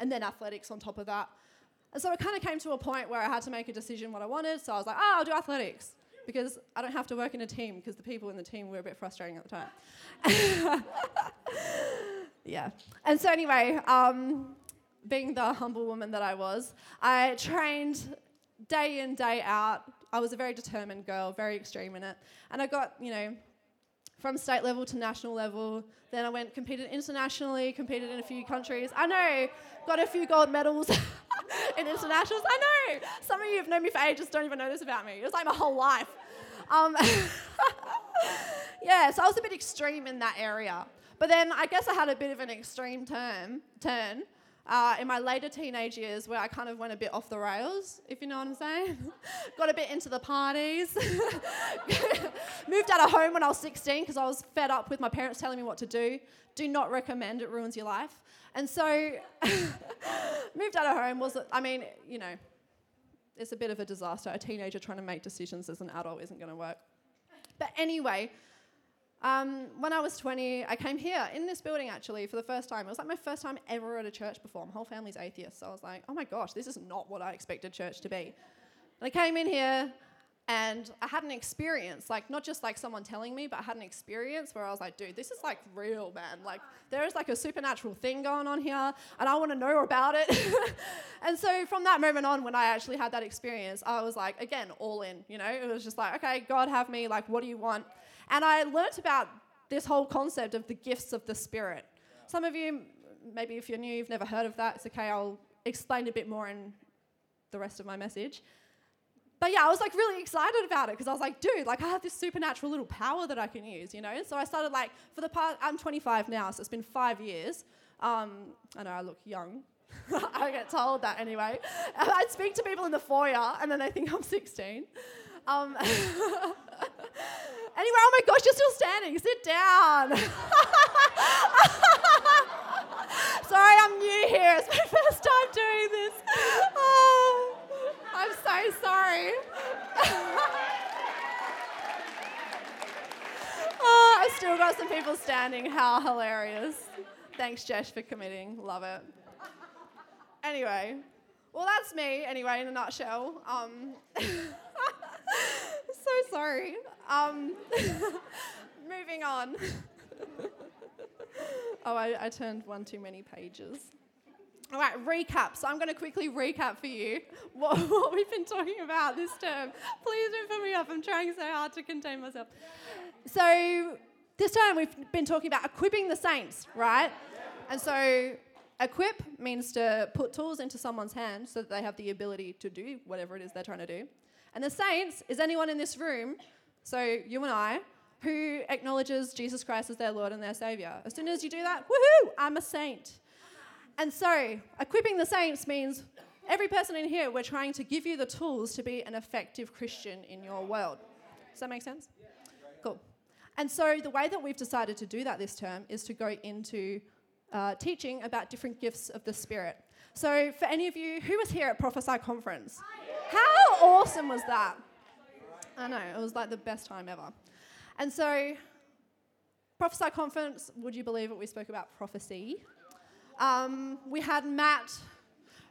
and then athletics on top of that. And so it kind of came to a point where I had to make a decision what I wanted. So I was like, oh, I'll do athletics because I don't have to work in a team because the people in the team were a bit frustrating at the time. yeah. And so, anyway, um, being the humble woman that I was, I trained day in, day out. I was a very determined girl, very extreme in it. And I got, you know, from state level to national level. Then I went competed internationally, competed in a few countries. I know, got a few gold medals in internationals. I know. Some of you have known me for ages, don't even know this about me. It was like my whole life. Um, yeah, so I was a bit extreme in that area. But then I guess I had a bit of an extreme turn, turn uh, in my later teenage years where I kind of went a bit off the rails, if you know what I'm saying. Got a bit into the parties. Moved out of home when I was 16 because I was fed up with my parents telling me what to do. Do not recommend, it ruins your life. And so, moved out of home was, I mean, you know, it's a bit of a disaster. A teenager trying to make decisions as an adult isn't going to work. But anyway, um, when I was 20, I came here in this building actually for the first time. It was like my first time ever at a church before. My whole family's atheists, so I was like, oh my gosh, this is not what I expected church to be. And I came in here and I had an experience, like not just like someone telling me, but I had an experience where I was like, dude, this is like real, man. Like there is like a supernatural thing going on here, and I want to know about it. and so from that moment on, when I actually had that experience, I was like, again, all in. You know, it was just like, okay, God, have me. Like, what do you want? And I learnt about this whole concept of the gifts of the Spirit. Some of you, maybe if you're new, you've never heard of that. It's okay. I'll explain a bit more in the rest of my message. But yeah, I was like really excited about it because I was like, dude, like I have this supernatural little power that I can use, you know? So I started like, for the past, I'm 25 now, so it's been five years. Um, I know I look young. I get told that anyway. I speak to people in the foyer and then they think I'm 16. Um, anyway, oh my gosh, you're still standing. Sit down. Sorry, I'm new here. It's my first time doing this. Oh. I'm so sorry. oh, I've still got some people standing. How hilarious. Thanks, Jesh, for committing. Love it. Anyway, well, that's me, anyway, in a nutshell. Um, so sorry. Um, moving on. oh, I, I turned one too many pages. All right, recap. So I'm going to quickly recap for you what, what, we've been talking about this term. Please don't put me up. I'm trying so hard to contain myself. So this time we've been talking about equipping the saints, right? And so equip means to put tools into someone's hands so that they have the ability to do whatever it is they're trying to do. And the saints is anyone in this room, so you and I, who acknowledges Jesus Christ as their Lord and their Savior. As soon as you do that, woohoo, I'm a saint. And so, equipping the saints means every person in here, we're trying to give you the tools to be an effective Christian in your world. Does that make sense? Cool. And so, the way that we've decided to do that this term is to go into uh, teaching about different gifts of the Spirit. So, for any of you, who was here at Prophesy Conference? How awesome was that? I know, it was like the best time ever. And so, Prophesy Conference, would you believe it? We spoke about prophecy. Um, we had Matt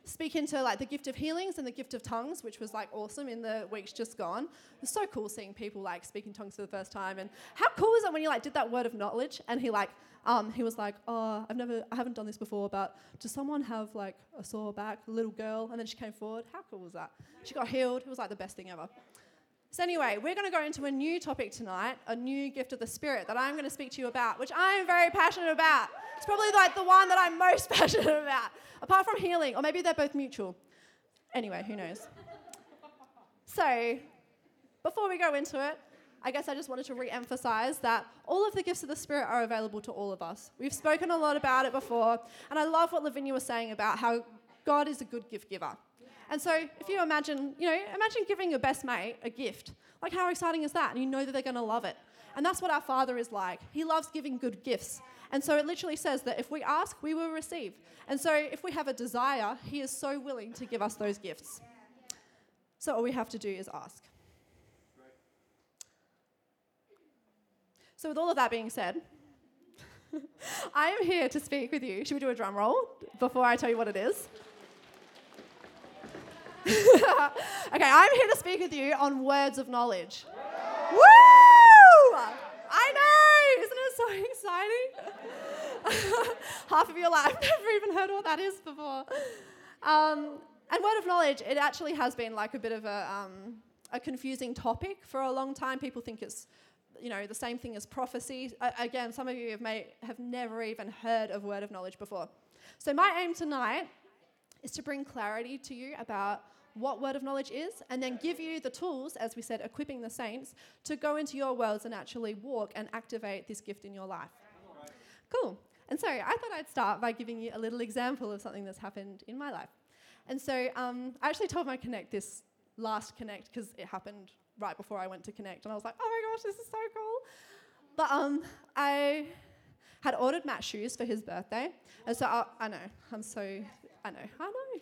speak into like the gift of healings and the gift of tongues, which was like awesome in the weeks just gone. It was so cool seeing people like speaking tongues for the first time. And how cool is it when you like did that word of knowledge and he like um, he was like, oh, I've never, I haven't done this before, but does someone have like a sore back, a little girl? And then she came forward. How cool was that? She got healed. It was like the best thing ever. So, anyway, we're going to go into a new topic tonight, a new gift of the Spirit that I'm going to speak to you about, which I am very passionate about. It's probably like the one that I'm most passionate about, apart from healing, or maybe they're both mutual. Anyway, who knows? So, before we go into it, I guess I just wanted to re emphasize that all of the gifts of the Spirit are available to all of us. We've spoken a lot about it before, and I love what Lavinia was saying about how God is a good gift giver. And so if you imagine, you know, imagine giving your best mate a gift. Like how exciting is that? And you know that they're going to love it. And that's what our Father is like. He loves giving good gifts. And so it literally says that if we ask, we will receive. And so if we have a desire, He is so willing to give us those gifts. So all we have to do is ask. So, with all of that being said, I am here to speak with you. Should we do a drum roll before I tell you what it is? okay, I'm here to speak with you on words of knowledge. Woo! I know! Isn't it so exciting? Half of your life, never even heard what that is before. Um, and word of knowledge, it actually has been like a bit of a, um, a confusing topic for a long time. People think it's you know the same thing as prophecy. Uh, again, some of you have, may, have never even heard of word of knowledge before. So my aim tonight is to bring clarity to you about what word of knowledge is, and then give you the tools, as we said, equipping the saints, to go into your worlds and actually walk and activate this gift in your life. Cool. And so I thought I'd start by giving you a little example of something that's happened in my life. And so um, I actually told my Connect this last Connect because it happened right before I went to Connect, and I was like, oh my gosh, this is so cool. But um, I had ordered Matt shoes for his birthday, and so I, I know I'm so I know I know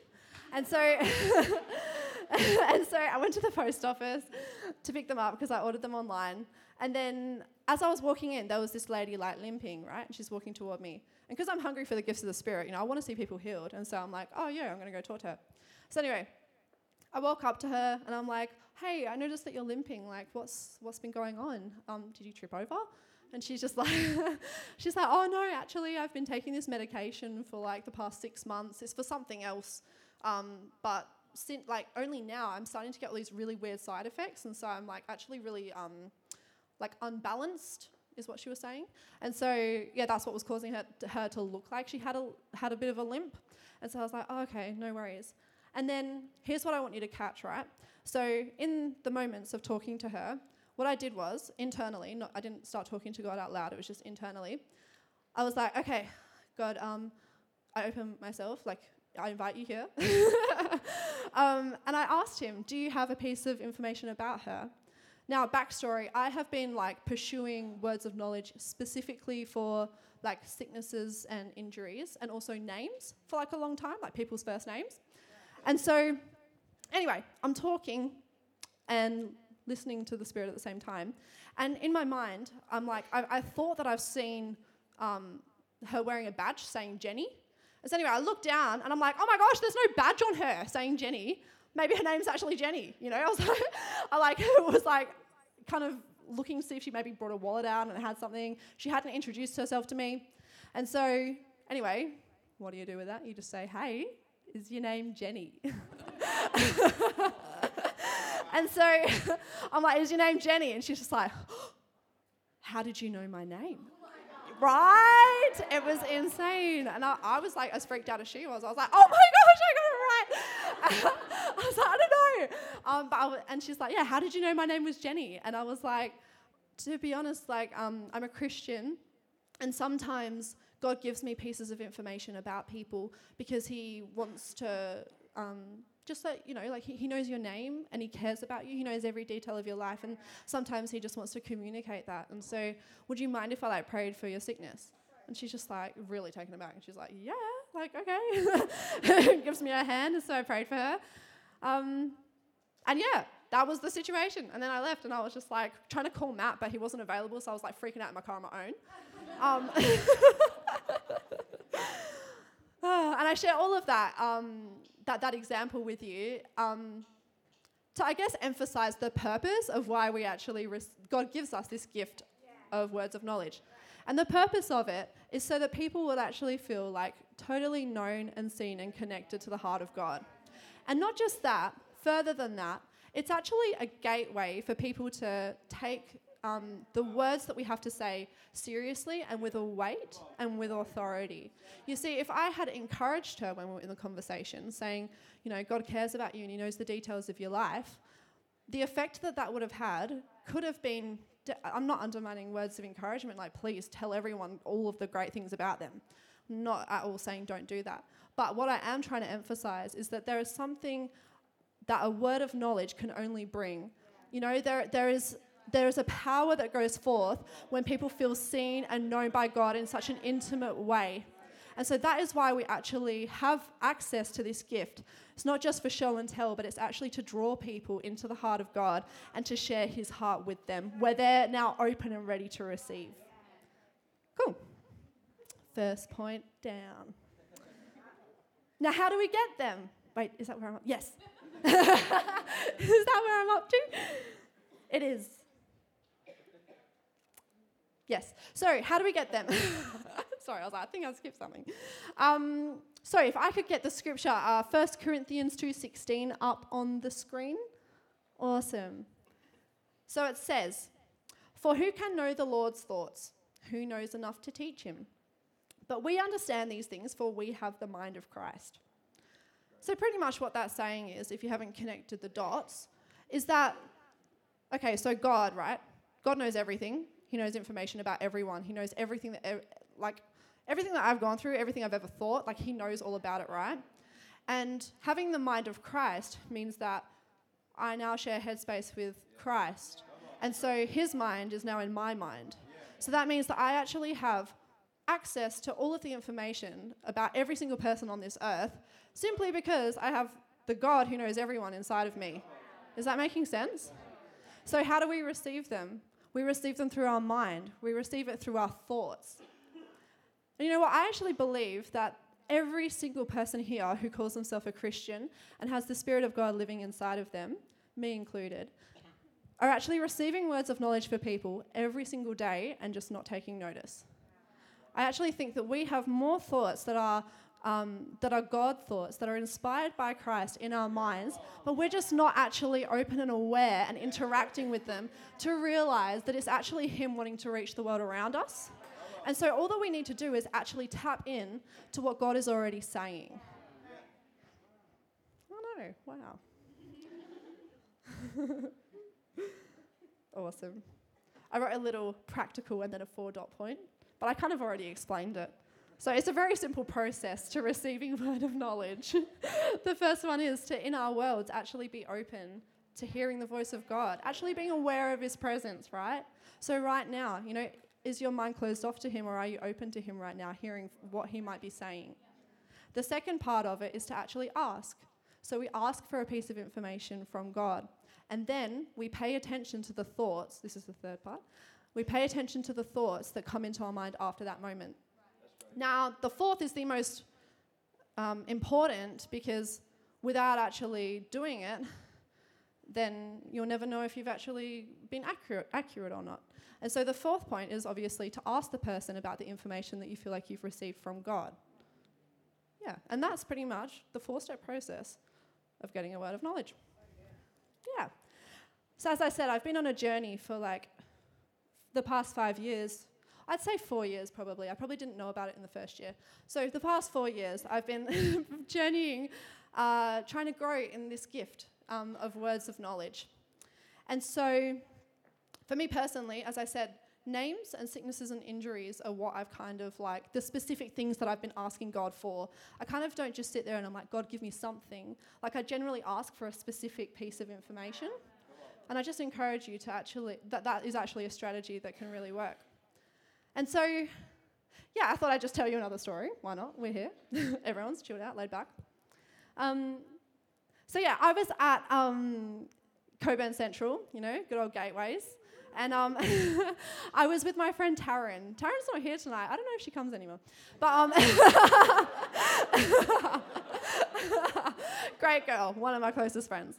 and so, and so I went to the post office to pick them up because I ordered them online. And then as I was walking in, there was this lady like limping, right? And she's walking toward me. And because I'm hungry for the gifts of the Spirit, you know, I want to see people healed. And so I'm like, oh yeah, I'm going to go talk to her. So anyway, I walk up to her and I'm like, hey, I noticed that you're limping. Like, what's what's been going on? Um, did you trip over? And she's just like, she's like, oh no, actually, I've been taking this medication for like the past six months. It's for something else. Um, but since, like only now I'm starting to get all these really weird side effects, and so I'm like actually really um, like unbalanced is what she was saying. And so yeah, that's what was causing her to, her to look like she had a had a bit of a limp. And so I was like, oh, okay, no worries. And then here's what I want you to catch, right? So in the moments of talking to her, what I did was internally, not, I didn't start talking to God out loud, it was just internally. I was like, okay, God, um, I open myself, like I invite you here. um, and I asked him, Do you have a piece of information about her? Now, backstory I have been like pursuing words of knowledge specifically for like sicknesses and injuries and also names for like a long time, like people's first names. And so, anyway, I'm talking and listening to the Spirit at the same time. And in my mind, I'm like, I, I thought that I've seen um, her wearing a badge saying Jenny And so anyway, I look down and I'm like, oh my gosh, there's no badge on her saying Jenny. Maybe her name's actually Jenny. You know, I was like, I like was like kind of looking to see if she maybe brought a wallet out and had something. She hadn't introduced herself to me. And so anyway, what do you do with that? You just say, hey, is your name Jenny? and so I'm like, is your name Jenny? And she's just like, how did you know my name? right? It was insane. And I, I, was like, as freaked out as she was. I was like, oh my gosh, I got it right. I was like, I don't know. Um, but and she's like, yeah, how did you know my name was Jenny? And I was like, to be honest, like, um, I'm a Christian. And sometimes God gives me pieces of information about people because He wants to um, just that you know like he, he knows your name and he cares about you. He knows every detail of your life and sometimes he just wants to communicate that. And so would you mind if i like prayed for your sickness? And she's just like really taken aback and she's like yeah like okay. Gives me a hand and so i prayed for her. Um, and yeah that was the situation. And then i left and i was just like trying to call matt but he wasn't available so i was like freaking out in my car on my own. Um, and I share all of that, um, that, that example with you um, to, I guess, emphasize the purpose of why we actually, res- God gives us this gift yeah. of words of knowledge. And the purpose of it is so that people would actually feel like totally known and seen and connected to the heart of God. And not just that, further than that, it's actually a gateway for people to take um, the words that we have to say seriously and with a weight and with authority. You see, if I had encouraged her when we were in the conversation, saying, you know, God cares about you and He knows the details of your life, the effect that that would have had could have been. I'm not undermining words of encouragement, like, please tell everyone all of the great things about them. not at all saying don't do that. But what I am trying to emphasize is that there is something that a word of knowledge can only bring. You know, there, there is there is a power that goes forth when people feel seen and known by God in such an intimate way. And so that is why we actually have access to this gift. It's not just for show and tell, but it's actually to draw people into the heart of God and to share his heart with them, where they're now open and ready to receive. Cool. First point down. Now, how do we get them? Wait, is that where I'm up? Yes. is that where I'm up to? It is. Yes. So, how do we get them? Sorry, I was like, I think I skipped something. Um, so, if I could get the scripture, uh, 1 Corinthians 2.16 up on the screen. Awesome. So it says, For who can know the Lord's thoughts? Who knows enough to teach him? But we understand these things, for we have the mind of Christ. So, pretty much what that's saying is, if you haven't connected the dots, is that, okay, so God, right? God knows everything. He knows information about everyone. He knows everything that, like, everything that I've gone through, everything I've ever thought, like, He knows all about it, right? And having the mind of Christ means that I now share headspace with Christ. And so His mind is now in my mind. So that means that I actually have access to all of the information about every single person on this earth simply because I have the God who knows everyone inside of me. Is that making sense? So, how do we receive them? We receive them through our mind, we receive it through our thoughts. And you know what? I actually believe that every single person here who calls themselves a Christian and has the Spirit of God living inside of them, me included, are actually receiving words of knowledge for people every single day and just not taking notice. I actually think that we have more thoughts that are um, that are God thoughts, that are inspired by Christ in our minds, but we're just not actually open and aware and interacting with them to realize that it's actually Him wanting to reach the world around us. And so all that we need to do is actually tap in to what God is already saying. Oh no, wow. awesome. I wrote a little practical and then a four dot point, but I kind of already explained it. So it's a very simple process to receiving word of knowledge. the first one is to, in our worlds, actually be open to hearing the voice of God, actually being aware of His presence, right? So right now, you know, is your mind closed off to Him or are you open to Him right now, hearing what He might be saying? The second part of it is to actually ask. So we ask for a piece of information from God. And then we pay attention to the thoughts. This is the third part. We pay attention to the thoughts that come into our mind after that moment. Now, the fourth is the most um, important because without actually doing it, then you'll never know if you've actually been accurate, accurate or not. And so the fourth point is obviously to ask the person about the information that you feel like you've received from God. Yeah, and that's pretty much the four step process of getting a word of knowledge. Yeah. So, as I said, I've been on a journey for like the past five years. I'd say four years probably. I probably didn't know about it in the first year. So, the past four years, I've been journeying, uh, trying to grow in this gift um, of words of knowledge. And so, for me personally, as I said, names and sicknesses and injuries are what I've kind of like the specific things that I've been asking God for. I kind of don't just sit there and I'm like, God, give me something. Like, I generally ask for a specific piece of information. And I just encourage you to actually, that that is actually a strategy that can really work. And so, yeah, I thought I'd just tell you another story. Why not? We're here. Everyone's chilled out, laid back. Um, so, yeah, I was at um, Cockburn Central, you know, good old gateways. And um, I was with my friend Taryn. Taryn's not here tonight. I don't know if she comes anymore. But um, great girl, one of my closest friends.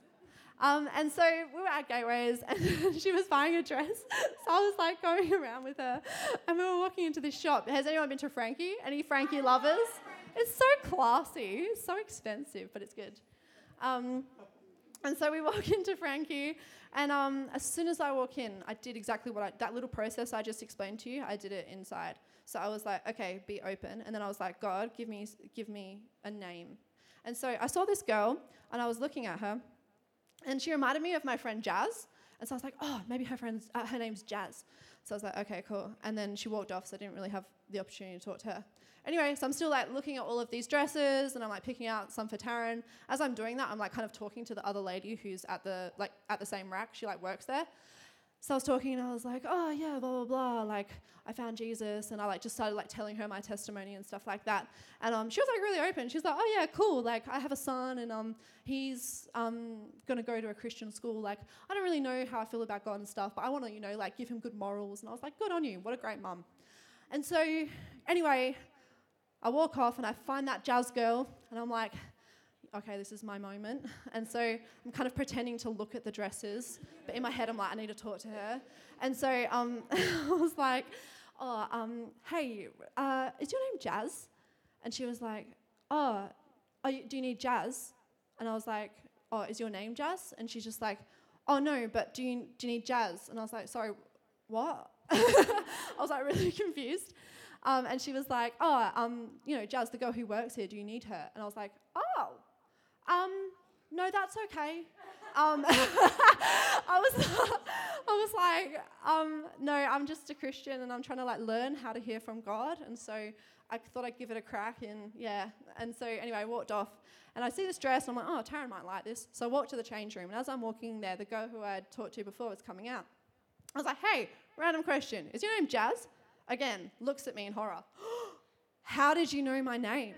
Um, and so we were at Gateways and she was buying a dress. So I was like going around with her and we were walking into this shop. Has anyone been to Frankie? Any Frankie lovers? It's so classy, so expensive, but it's good. Um, and so we walk into Frankie and um, as soon as I walk in, I did exactly what I, that little process I just explained to you, I did it inside. So I was like, okay, be open. And then I was like, God, give me, give me a name. And so I saw this girl and I was looking at her and she reminded me of my friend Jazz. And so I was like, oh, maybe her friend's, uh, her name's Jazz. So I was like, okay, cool. And then she walked off, so I didn't really have the opportunity to talk to her. Anyway, so I'm still like looking at all of these dresses and I'm like picking out some for Taryn. As I'm doing that, I'm like kind of talking to the other lady who's at the like at the same rack. She like works there. So I was talking and I was like, oh yeah, blah blah blah. Like I found Jesus and I like just started like telling her my testimony and stuff like that. And um, she was like really open. She was like, oh yeah, cool. Like I have a son and um, he's um gonna go to a Christian school. Like I don't really know how I feel about God and stuff, but I want to you know like give him good morals. And I was like, good on you. What a great mum. And so anyway, I walk off and I find that jazz girl, and I'm like, okay, this is my moment. And so I'm kind of pretending to look at the dresses, but in my head, I'm like, I need to talk to her. And so um, I was like, oh, um, hey, uh, is your name Jazz? And she was like, oh, you, do you need Jazz? And I was like, oh, is your name Jazz? And she's just like, oh, no, but do you, do you need Jazz? And I was like, sorry, what? I was like really confused. Um, and she was like, oh, um, you know, Jazz, the girl who works here, do you need her? And I was like, oh, um, no, that's okay. Um, I was, I was like, um, no, I'm just a Christian and I'm trying to like learn how to hear from God. And so I thought I'd give it a crack and yeah. And so anyway, I walked off and I see this dress and I'm like, oh, Taryn might like this. So I walked to the change room and as I'm walking there, the girl who I had talked to before was coming out. I was like, hey, random question. Is your name Jazz? Again, looks at me in horror. how did you know my name?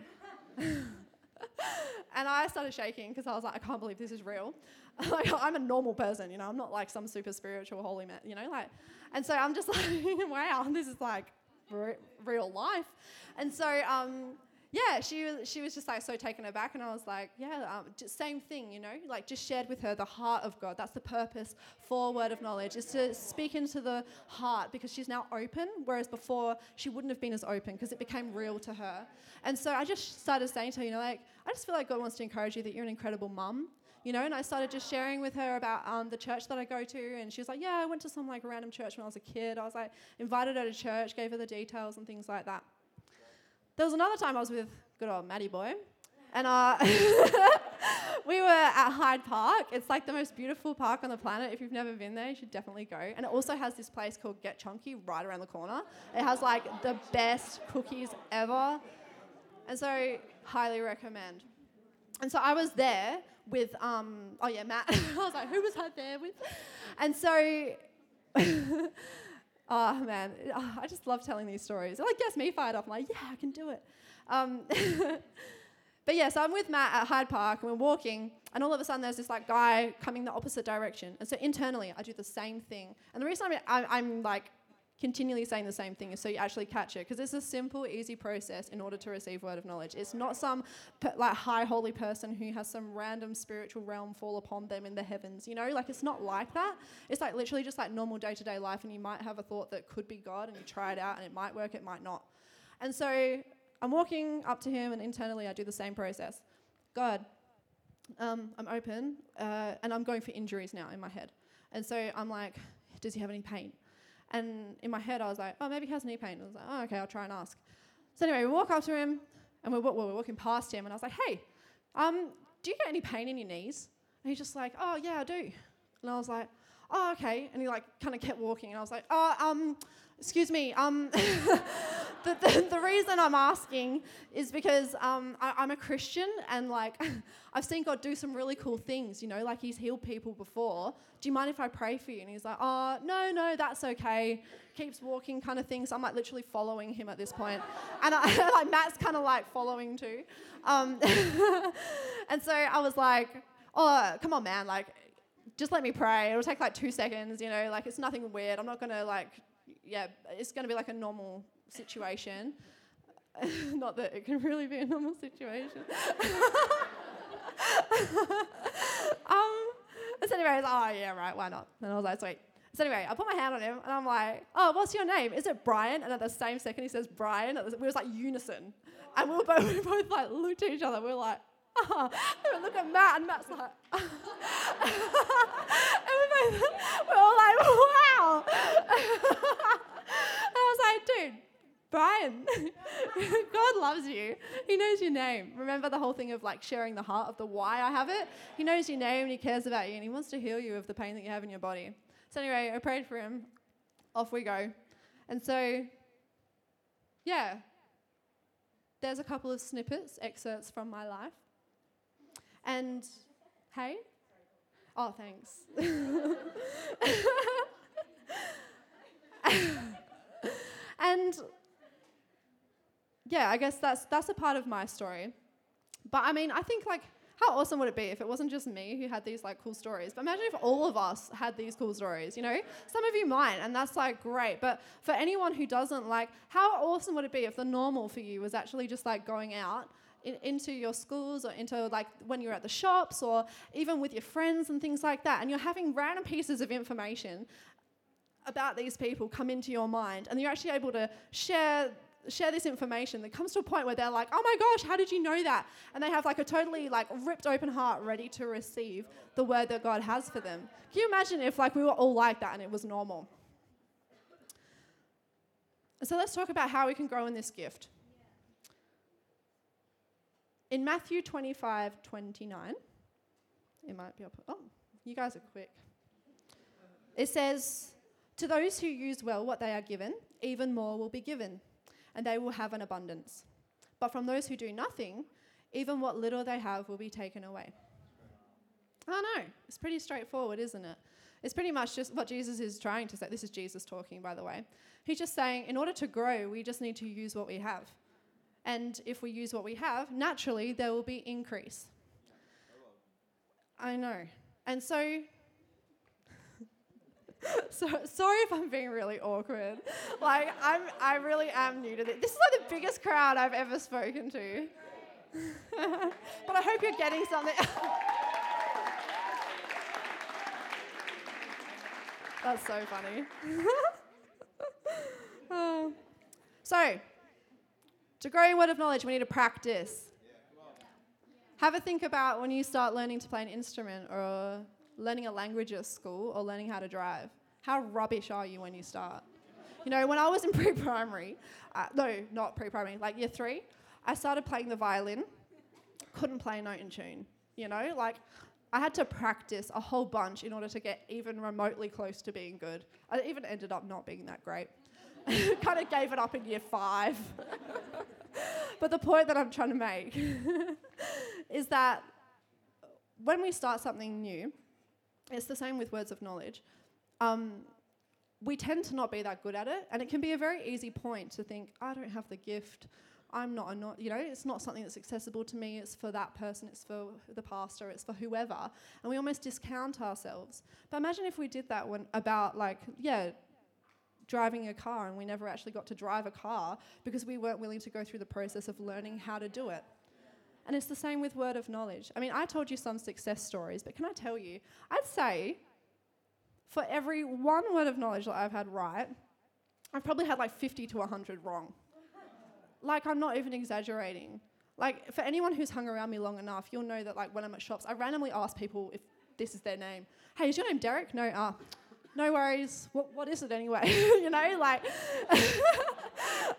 and I started shaking because I was like, I can't believe this is real. like, I'm a normal person, you know, I'm not like some super spiritual holy man, you know, like, and so I'm just like, wow, this is like re- real life. And so, um, yeah, she she was just like so taken aback, and I was like, yeah, um, just same thing, you know, like just shared with her the heart of God. That's the purpose for Word of Knowledge, is to speak into the heart because she's now open, whereas before she wouldn't have been as open because it became real to her. And so I just started saying to her, you know, like, I just feel like God wants to encourage you that you're an incredible mum you know, and I started just sharing with her about um, the church that I go to, and she was like, "Yeah, I went to some like random church when I was a kid." I was like, invited her to church, gave her the details and things like that. There was another time I was with good old Maddie boy, and uh, we were at Hyde Park. It's like the most beautiful park on the planet. If you've never been there, you should definitely go. And it also has this place called Get Chunky right around the corner. It has like the best cookies ever, and so highly recommend. And so I was there with, um, oh yeah, Matt. I was like, who was I there with? And so Oh man, oh, I just love telling these stories. It like gets me fired up. I'm like, yeah, I can do it. Um, but yeah, so I'm with Matt at Hyde Park and we're walking, and all of a sudden there's this like guy coming the opposite direction. And so internally, I do the same thing. And the reason I'm, I'm, I'm like continually saying the same thing so you actually catch it because it's a simple easy process in order to receive word of knowledge. It's not some like high holy person who has some random spiritual realm fall upon them in the heavens you know? Like it's not like that. It's like literally just like normal day-to-day life and you might have a thought that could be god and you try it out and it might work it might not. And so i'm walking up to him and internally i do the same process. God um, i'm open uh, and i'm going for injuries now in my head. And so i'm like does he have any pain and in my head, I was like, oh, maybe he has knee pain. I was like, oh, okay, I'll try and ask. So anyway, we walk up to him, and we're, we're walking past him, and I was like, hey, um, do you get any pain in your knees? And he's just like, oh, yeah, I do. And I was like, oh, okay. And he like kind of kept walking, and I was like, oh, um, excuse me, um, the, the, the, reason I'm asking is because um, I, am a Christian and like I've seen God do some really cool things, you know, like He's healed people before. Do you mind if I pray for you? And He's like, oh, no, no, that's okay. Keeps walking, kind of thing. So I'm like literally following him at this point, and I, like Matt's kind of like following too. Um, and so I was like, oh, come on, man, like just let me pray. It'll take like two seconds, you know, like it's nothing weird. I'm not gonna like yeah, it's to be like a normal situation. Not that it can really be a normal situation. um, so anyway, was like, oh yeah, right, why not? And I was like, sweet. So anyway, I put my hand on him and I'm like, oh, what's your name? Is it Brian? And at the same second he says Brian, we was like unison. And we were both, we both like looked at each other. We were like, oh. Look at Matt and Matt's like, and we both, we're all like, wow. and I was like, dude, Brian, God loves you. He knows your name. Remember the whole thing of like sharing the heart of the why I have it? He knows your name and he cares about you and he wants to heal you of the pain that you have in your body. So, anyway, I prayed for him. Off we go. And so, yeah, there's a couple of snippets, excerpts from my life. And hey? Oh, thanks. and yeah, I guess that's that's a part of my story. But I mean, I think like how awesome would it be if it wasn't just me who had these like cool stories? But imagine if all of us had these cool stories, you know? Some of you might, and that's like great. But for anyone who doesn't, like, how awesome would it be if the normal for you was actually just like going out in, into your schools or into like when you're at the shops or even with your friends and things like that, and you're having random pieces of information about these people come into your mind, and you're actually able to share share this information that comes to a point where they're like, oh my gosh, how did you know that? And they have like a totally like ripped open heart ready to receive the word that God has for them. Can you imagine if like we were all like that and it was normal? So let's talk about how we can grow in this gift. In Matthew 25, 29, it might be up. Oh, you guys are quick. It says, To those who use well what they are given, even more will be given and they will have an abundance. But from those who do nothing, even what little they have will be taken away. I know, it's pretty straightforward, isn't it? It's pretty much just what Jesus is trying to say. This is Jesus talking, by the way. He's just saying, in order to grow, we just need to use what we have. And if we use what we have, naturally, there will be increase. I know. And so so sorry if I'm being really awkward. Like I'm I really am new to this. This is like the biggest crowd I've ever spoken to. but I hope you're getting something. That's so funny. oh. So, to grow in word of knowledge, we need to practice. Have a think about when you start learning to play an instrument or learning a language at school or learning how to drive? How rubbish are you when you start? You know, when I was in pre primary, uh, no, not pre primary, like year three, I started playing the violin, couldn't play a note in tune. You know, like I had to practice a whole bunch in order to get even remotely close to being good. I even ended up not being that great. kind of gave it up in year five. but the point that I'm trying to make is that when we start something new, it's the same with words of knowledge. Um, we tend to not be that good at it, and it can be a very easy point to think, I don't have the gift. I'm not, a not, you know, it's not something that's accessible to me. It's for that person. It's for the pastor. It's for whoever, and we almost discount ourselves. But imagine if we did that when about like, yeah, driving a car, and we never actually got to drive a car because we weren't willing to go through the process of learning how to do it. And it's the same with word of knowledge. I mean, I told you some success stories, but can I tell you, I'd say for every one word of knowledge that I've had right, I've probably had like 50 to 100 wrong. like, I'm not even exaggerating. Like, for anyone who's hung around me long enough, you'll know that, like, when I'm at shops, I randomly ask people if this is their name. Hey, is your name Derek? No, ah. Uh, no worries. What, what is it anyway? you know, like,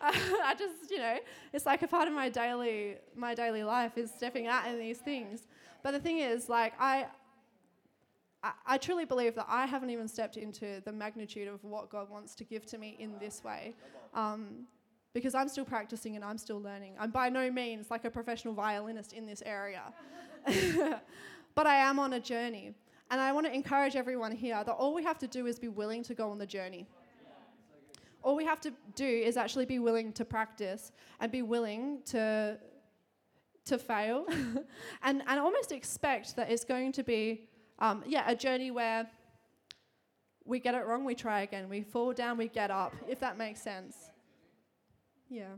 I just, you know, it's like a part of my daily, my daily life is stepping out in these things. But the thing is, like, I, I, I truly believe that I haven't even stepped into the magnitude of what God wants to give to me in this way. Um, because I'm still practicing and I'm still learning. I'm by no means like a professional violinist in this area. but I am on a journey. And I want to encourage everyone here that all we have to do is be willing to go on the journey. All we have to do is actually be willing to practice and be willing to, to fail and, and almost expect that it's going to be, um, yeah, a journey where we get it wrong, we try again. We fall down, we get up, if that makes sense. Yeah.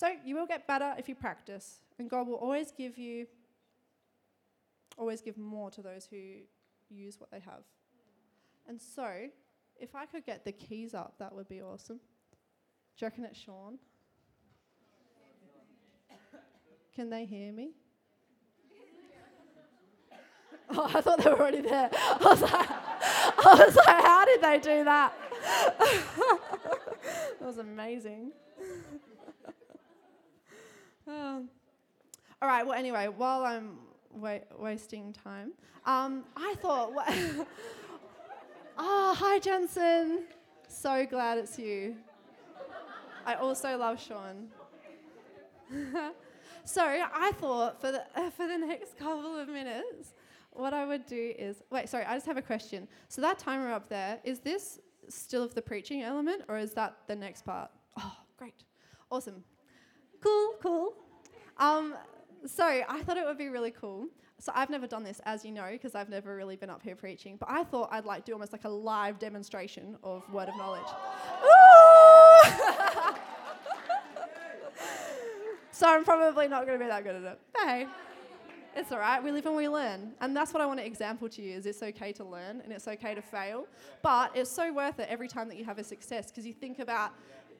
So you will get better if you practice, and God will always give you, always give more to those who use what they have. And so, if I could get the keys up, that would be awesome. Do you reckon it's Sean? Can they hear me? Oh, I thought they were already there. I was like, I was like how did they do that? that was amazing. Um, all right. Well, anyway, while I'm wa- wasting time, um, I thought. oh, hi, Jensen. So glad it's you. I also love Sean. so I thought for the uh, for the next couple of minutes, what I would do is wait. Sorry, I just have a question. So that timer up there is this still of the preaching element, or is that the next part? Oh, great. Awesome. Cool, cool. Um, so I thought it would be really cool. So I've never done this, as you know, because I've never really been up here preaching. But I thought I'd like do almost like a live demonstration of word of knowledge. so I'm probably not going to be that good at it. But hey, it's all right. We live and we learn, and that's what I want to example to you: is it's okay to learn and it's okay to fail, but it's so worth it every time that you have a success because you think about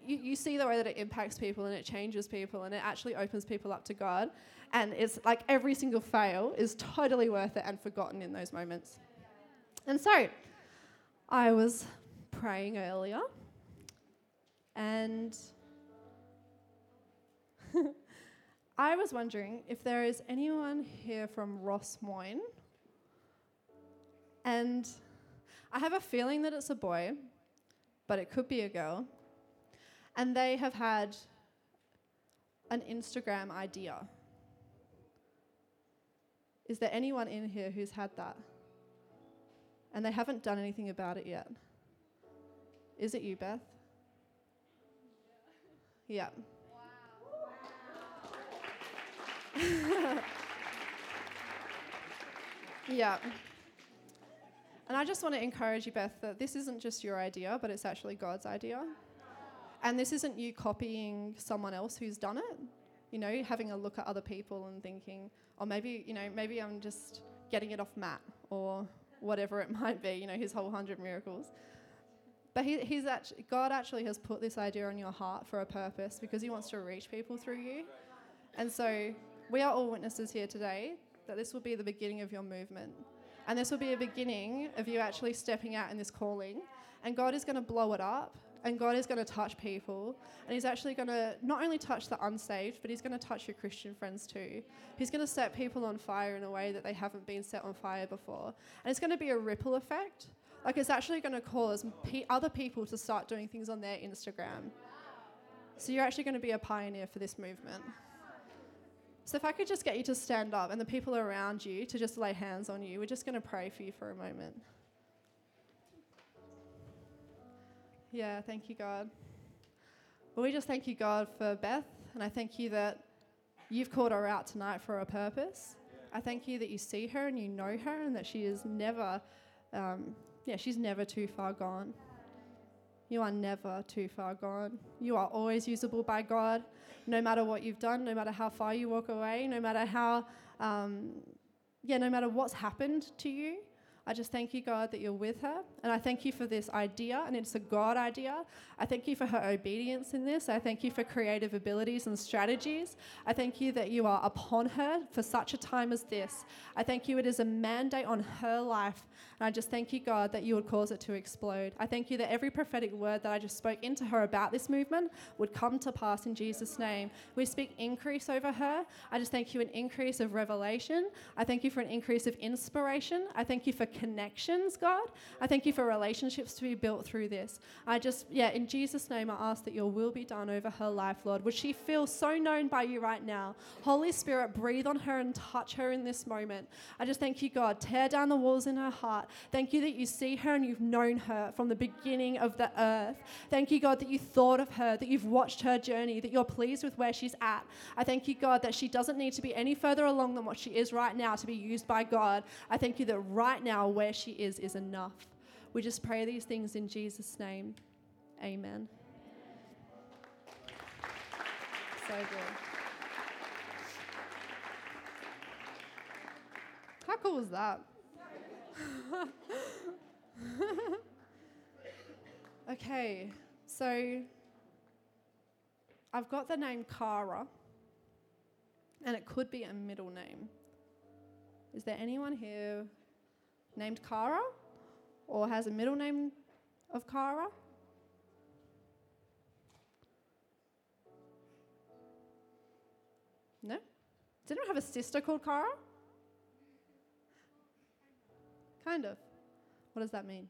you, you see the way that it impacts people and it changes people and it actually opens people up to God. And it's like every single fail is totally worth it and forgotten in those moments. And so I was praying earlier and I was wondering if there is anyone here from Rossmoyne. And I have a feeling that it's a boy, but it could be a girl and they have had an Instagram idea. Is there anyone in here who's had that? And they haven't done anything about it yet? Is it you, Beth? Yeah. yeah. And I just want to encourage you, Beth, that this isn't just your idea, but it's actually God's idea. And this isn't you copying someone else who's done it, you know, having a look at other people and thinking, or oh, maybe, you know, maybe I'm just getting it off Matt or whatever it might be, you know, his whole hundred miracles. But he, he's actually, God actually has put this idea on your heart for a purpose because he wants to reach people through you. And so we are all witnesses here today that this will be the beginning of your movement. And this will be a beginning of you actually stepping out in this calling. And God is going to blow it up and God is going to touch people. And He's actually going to not only touch the unsaved, but He's going to touch your Christian friends too. He's going to set people on fire in a way that they haven't been set on fire before. And it's going to be a ripple effect. Like it's actually going to cause pe- other people to start doing things on their Instagram. So you're actually going to be a pioneer for this movement. So if I could just get you to stand up and the people around you to just lay hands on you, we're just going to pray for you for a moment. Yeah, thank you, God. Well, we just thank you, God, for Beth, and I thank you that you've called her out tonight for a purpose. I thank you that you see her and you know her, and that she is never, um, yeah, she's never too far gone. You are never too far gone. You are always usable by God, no matter what you've done, no matter how far you walk away, no matter how, um, yeah, no matter what's happened to you. I just thank you, God, that you're with her. And I thank you for this idea, and it's a God idea. I thank you for her obedience in this. I thank you for creative abilities and strategies. I thank you that you are upon her for such a time as this. I thank you it is a mandate on her life. And I just thank you, God, that you would cause it to explode. I thank you that every prophetic word that I just spoke into her about this movement would come to pass in Jesus' name. We speak increase over her. I just thank you an increase of revelation. I thank you for an increase of inspiration. I thank you for connections, God. I thank you for relationships to be built through this. I just, yeah, in Jesus' name, I ask that your will be done over her life, Lord. Would she feel so known by you right now? Holy Spirit, breathe on her and touch her in this moment. I just thank you, God. Tear down the walls in her heart. Thank you that you see her and you've known her from the beginning of the earth. Thank you, God, that you thought of her, that you've watched her journey, that you're pleased with where she's at. I thank you, God, that she doesn't need to be any further along than what she is right now to be used by God. I thank you that right now, where she is, is enough. We just pray these things in Jesus' name. Amen. So good. How cool was that? okay, so I've got the name Kara, and it could be a middle name. Is there anyone here named Kara or has a middle name of Kara? No? Anyone have a sister called Kara? Kind of. What does that mean?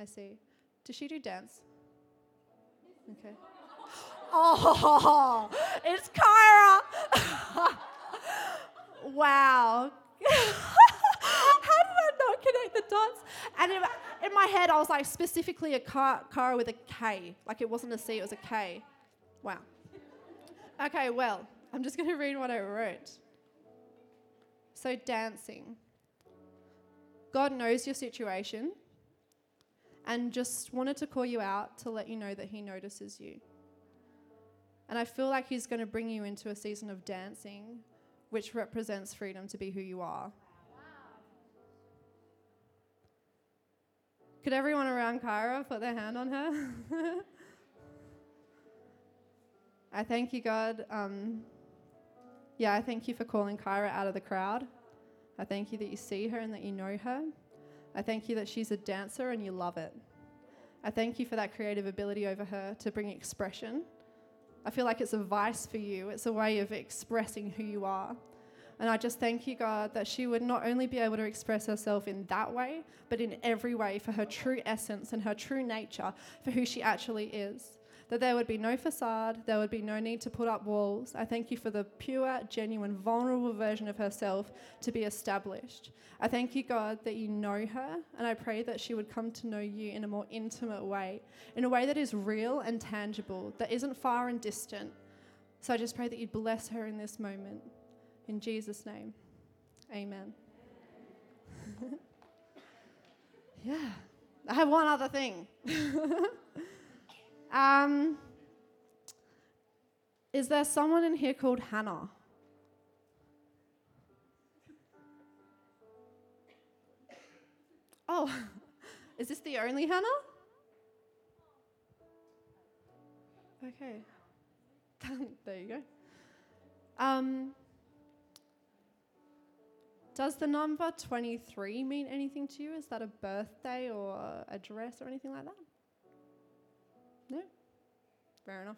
I see. Does she do dance? Okay. Oh, it's Kyra! wow. How did I not connect the dots? And, in my head, I was like specifically a car, Kara with a K. Like it wasn't a C, it was a K. Wow. Okay, well, I'm just going to read what I wrote. So, dancing. God knows your situation and just wanted to call you out to let you know that He notices you. And I feel like He's going to bring you into a season of dancing, which represents freedom to be who you are. Could everyone around Kyra put their hand on her? I thank you, God. Um, yeah, I thank you for calling Kyra out of the crowd. I thank you that you see her and that you know her. I thank you that she's a dancer and you love it. I thank you for that creative ability over her to bring expression. I feel like it's a vice for you, it's a way of expressing who you are. And I just thank you, God, that she would not only be able to express herself in that way, but in every way for her true essence and her true nature for who she actually is. That there would be no facade, there would be no need to put up walls. I thank you for the pure, genuine, vulnerable version of herself to be established. I thank you, God, that you know her, and I pray that she would come to know you in a more intimate way, in a way that is real and tangible, that isn't far and distant. So I just pray that you'd bless her in this moment. In Jesus' name, amen. yeah, I have one other thing. um, is there someone in here called Hannah? Oh, is this the only Hannah? Okay. there you go. Um, does the number 23 mean anything to you? Is that a birthday or a dress or anything like that? Fair enough.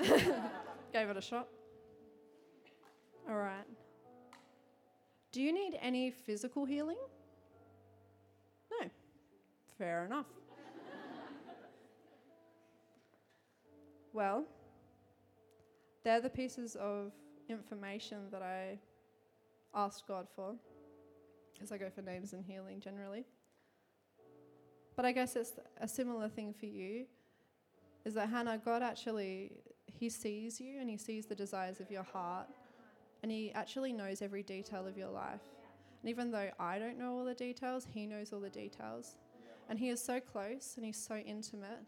Gave it a shot. All right. Do you need any physical healing? No. Fair enough. well, they're the pieces of information that I asked God for, because I go for names and healing generally. But I guess it's a similar thing for you is that Hannah, God actually, He sees you and He sees the desires of your heart, and He actually knows every detail of your life. And even though I don't know all the details, He knows all the details. And He is so close and He's so intimate.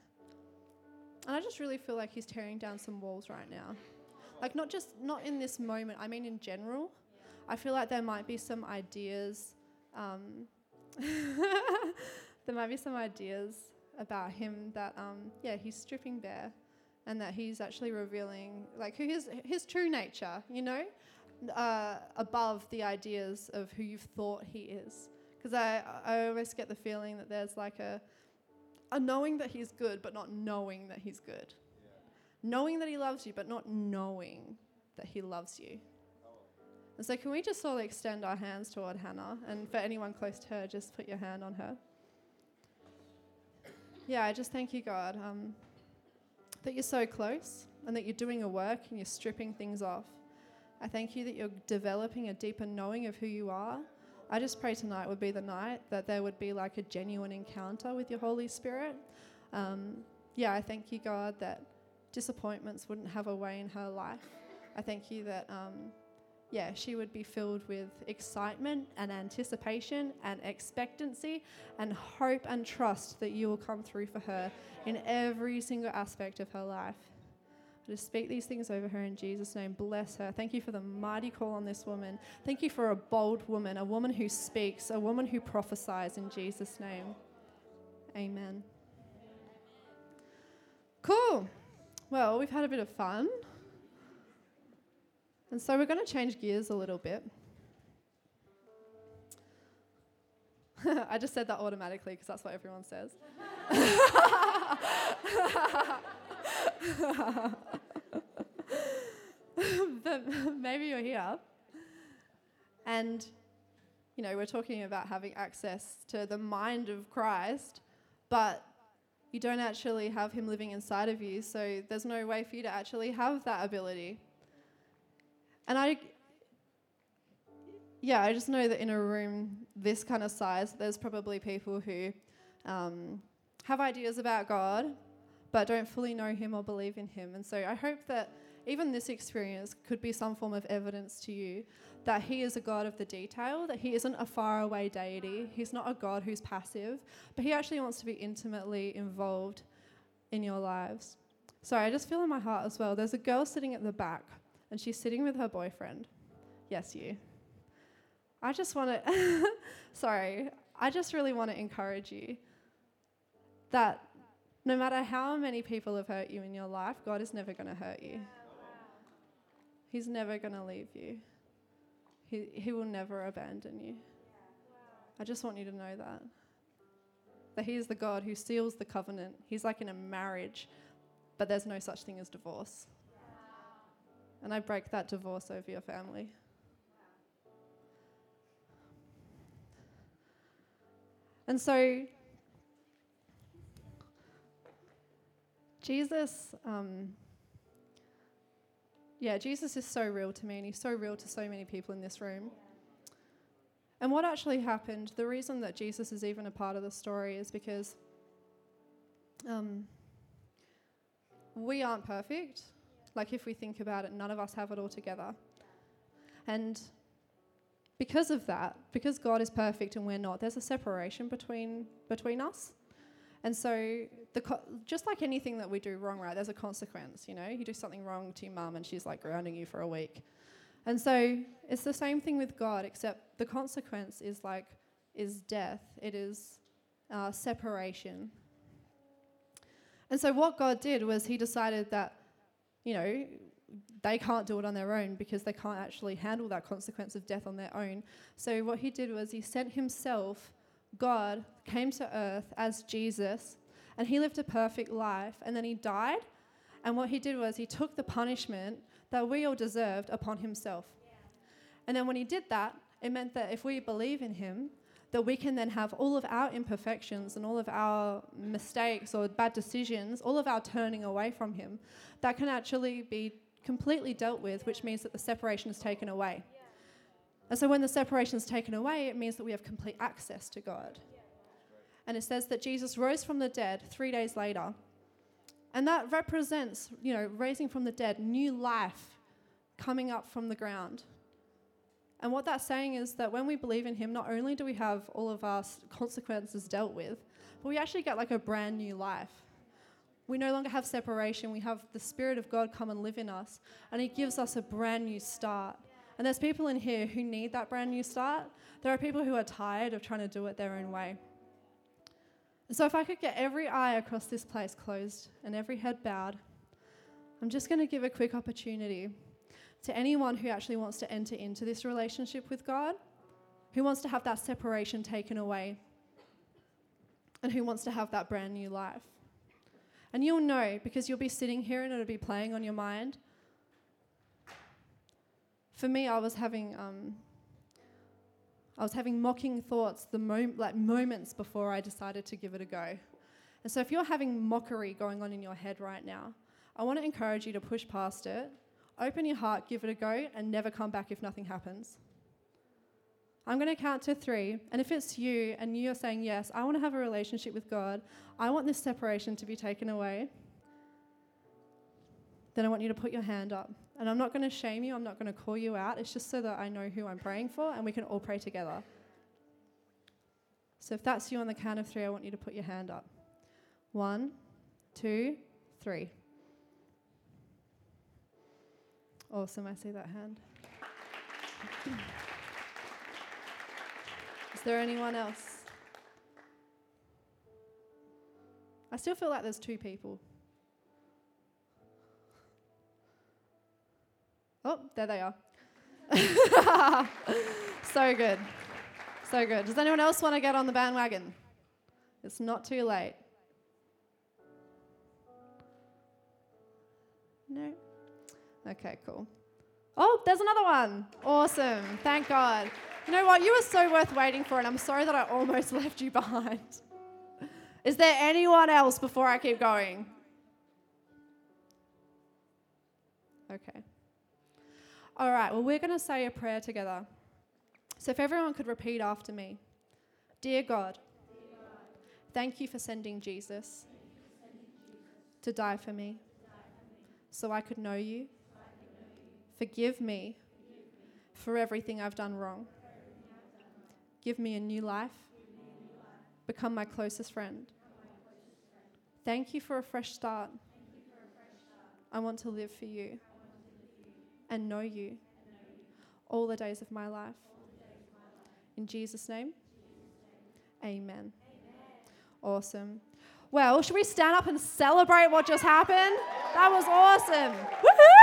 And I just really feel like He's tearing down some walls right now. Like, not just, not in this moment, I mean in general. I feel like there might be some ideas. Um, there might be some ideas about him that, um, yeah, he's stripping bare, and that he's actually revealing like who his his true nature. You know, uh, above the ideas of who you've thought he is. Because I I always get the feeling that there's like a a knowing that he's good, but not knowing that he's good. Yeah. Knowing that he loves you, but not knowing that he loves you. And so, can we just sort of extend our hands toward Hannah? And for anyone close to her, just put your hand on her. Yeah, I just thank you, God, um, that you're so close and that you're doing a work and you're stripping things off. I thank you that you're developing a deeper knowing of who you are. I just pray tonight would be the night that there would be like a genuine encounter with your Holy Spirit. Um, yeah, I thank you, God, that disappointments wouldn't have a way in her life. I thank you that. Um, yeah, she would be filled with excitement and anticipation and expectancy and hope and trust that you will come through for her in every single aspect of her life. I just speak these things over her in Jesus' name. Bless her. Thank you for the mighty call on this woman. Thank you for a bold woman, a woman who speaks, a woman who prophesies in Jesus' name. Amen. Cool. Well, we've had a bit of fun. And so we're going to change gears a little bit. I just said that automatically because that's what everyone says. but maybe you're here and you know we're talking about having access to the mind of Christ but you don't actually have him living inside of you so there's no way for you to actually have that ability and I, yeah, I just know that in a room this kind of size, there's probably people who um, have ideas about God, but don't fully know Him or believe in Him. And so I hope that even this experience could be some form of evidence to you that He is a God of the detail, that He isn't a faraway deity, He's not a God who's passive, but He actually wants to be intimately involved in your lives. Sorry, I just feel in my heart as well. There's a girl sitting at the back, and she's sitting with her boyfriend. Yes, you. I just want to, sorry, I just really want to encourage you that no matter how many people have hurt you in your life, God is never going to hurt you. He's never going to leave you. He, he will never abandon you. I just want you to know that. That He is the God who seals the covenant. He's like in a marriage, but there's no such thing as divorce. And I break that divorce over your family. And so, Jesus, um, yeah, Jesus is so real to me, and he's so real to so many people in this room. And what actually happened, the reason that Jesus is even a part of the story is because um, we aren't perfect. Like, if we think about it, none of us have it all together. And because of that, because God is perfect and we're not, there's a separation between between us. And so, the co- just like anything that we do wrong, right? There's a consequence. You know, you do something wrong to your mum, and she's like grounding you for a week. And so, it's the same thing with God, except the consequence is like is death. It is uh, separation. And so, what God did was He decided that, you know, they can't do it on their own because they can't actually handle that consequence of death on their own. So, what he did was he sent himself, God, came to earth as Jesus, and he lived a perfect life, and then he died. And what he did was he took the punishment that we all deserved upon himself. And then when he did that, it meant that if we believe in him, that we can then have all of our imperfections and all of our mistakes or bad decisions, all of our turning away from him, that can actually be completely dealt with, which means that the separation is taken away. And so when the separation is taken away, it means that we have complete access to God. And it says that Jesus rose from the dead three days later. And that represents, you know, raising from the dead, new life coming up from the ground. And what that's saying is that when we believe in Him, not only do we have all of our consequences dealt with, but we actually get like a brand new life. We no longer have separation. We have the Spirit of God come and live in us, and He gives us a brand new start. And there's people in here who need that brand new start. There are people who are tired of trying to do it their own way. So, if I could get every eye across this place closed and every head bowed, I'm just going to give a quick opportunity to anyone who actually wants to enter into this relationship with God, who wants to have that separation taken away, and who wants to have that brand new life. And you'll know because you'll be sitting here and it'll be playing on your mind. For me, I was having um, I was having mocking thoughts the mom- like moments before I decided to give it a go. And so if you're having mockery going on in your head right now, I want to encourage you to push past it, open your heart, give it a go, and never come back if nothing happens. I'm going to count to three. And if it's you and you're saying, Yes, I want to have a relationship with God, I want this separation to be taken away, then I want you to put your hand up. And I'm not going to shame you, I'm not going to call you out. It's just so that I know who I'm praying for and we can all pray together. So if that's you on the count of three, I want you to put your hand up. One, two, three. Awesome, I see that hand. Is there anyone else? I still feel like there's two people. Oh, there they are. so good. So good. Does anyone else want to get on the bandwagon? It's not too late. No? Okay, cool. Oh, there's another one. Awesome. Thank God. You know what? You were so worth waiting for, and I'm sorry that I almost left you behind. Is there anyone else before I keep going? Okay. All right, well, we're going to say a prayer together. So if everyone could repeat after me Dear God, Thank you for sending Jesus to die for me so I could know you. Forgive me for everything I've done wrong. Give me a new life. Become my closest friend. Thank you for a fresh start. I want to live for you and know you all the days of my life. In Jesus' name, amen. Awesome. Well, should we stand up and celebrate what just happened? That was awesome. Woohoo!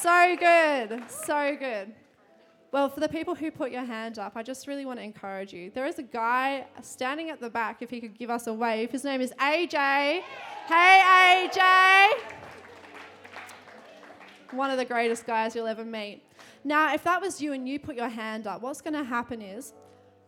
So good. So good. Well, for the people who put your hand up, I just really want to encourage you. There is a guy standing at the back, if he could give us a wave. His name is AJ. Hey, AJ. One of the greatest guys you'll ever meet. Now, if that was you and you put your hand up, what's going to happen is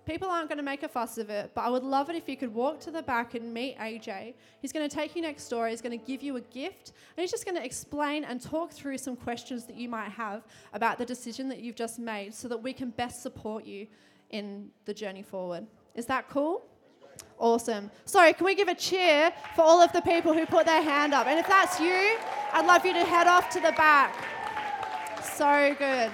People aren't going to make a fuss of it, but I would love it if you could walk to the back and meet AJ. He's going to take you next door, he's going to give you a gift, and he's just going to explain and talk through some questions that you might have about the decision that you've just made so that we can best support you in the journey forward. Is that cool? Awesome. Sorry, can we give a cheer for all of the people who put their hand up? And if that's you, I'd love you to head off to the back. So good.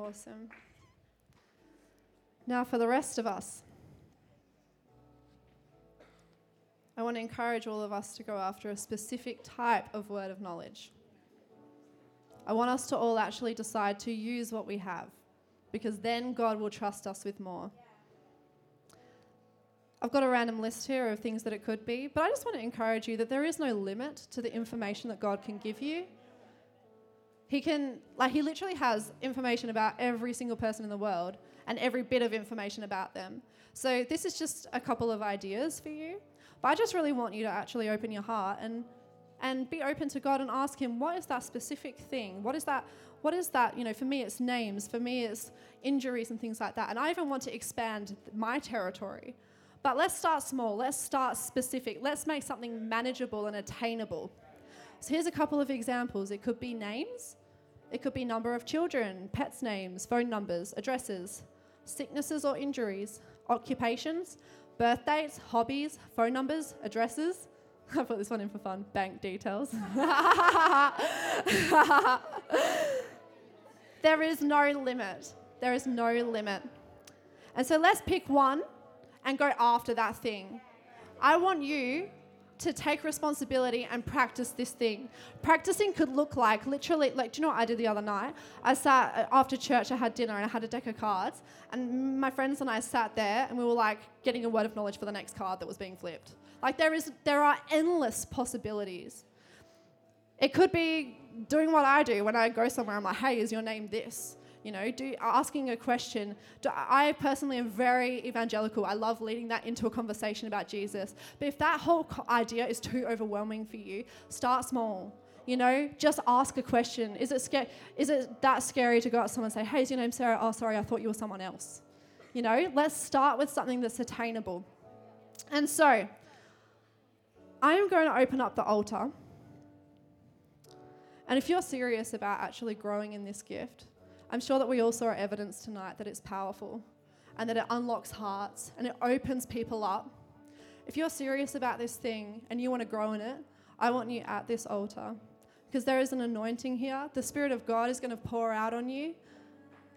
Awesome. Now, for the rest of us, I want to encourage all of us to go after a specific type of word of knowledge. I want us to all actually decide to use what we have because then God will trust us with more. I've got a random list here of things that it could be, but I just want to encourage you that there is no limit to the information that God can give you. He can, like, he literally has information about every single person in the world and every bit of information about them. So, this is just a couple of ideas for you. But I just really want you to actually open your heart and and be open to God and ask him what is that specific thing? What is that what is that, you know, for me it's names, for me it's injuries and things like that. And I even want to expand my territory. But let's start small. Let's start specific. Let's make something manageable and attainable. So here's a couple of examples. It could be names. It could be number of children, pets' names, phone numbers, addresses, sicknesses or injuries, occupations, birth dates, hobbies, phone numbers, addresses. I put this one in for fun. Bank details. there is no limit. There is no limit. And so let's pick one and go after that thing. I want you to take responsibility and practice this thing. Practicing could look like literally, like, do you know what I did the other night? I sat uh, after church, I had dinner and I had a deck of cards, and my friends and I sat there and we were like getting a word of knowledge for the next card that was being flipped. Like, there is, there are endless possibilities. It could be doing what I do when I go somewhere. I'm like, hey, is your name this? You know, do, asking a question. Do, I personally am very evangelical. I love leading that into a conversation about Jesus. But if that whole idea is too overwhelming for you, start small. You know, just ask a question. Is it, sca- is it that scary to go up to someone and say, hey, is your name Sarah? Oh, sorry, I thought you were someone else. You know, let's start with something that's attainable. And so, I am going to open up the altar. And if you're serious about actually growing in this gift, I'm sure that we all saw evidence tonight that it's powerful and that it unlocks hearts and it opens people up. If you're serious about this thing and you want to grow in it, I want you at this altar because there is an anointing here. The Spirit of God is going to pour out on you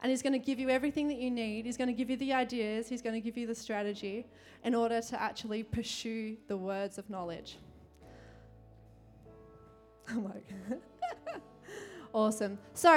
and He's going to give you everything that you need. He's going to give you the ideas, He's going to give you the strategy in order to actually pursue the words of knowledge. I'm like, awesome. So,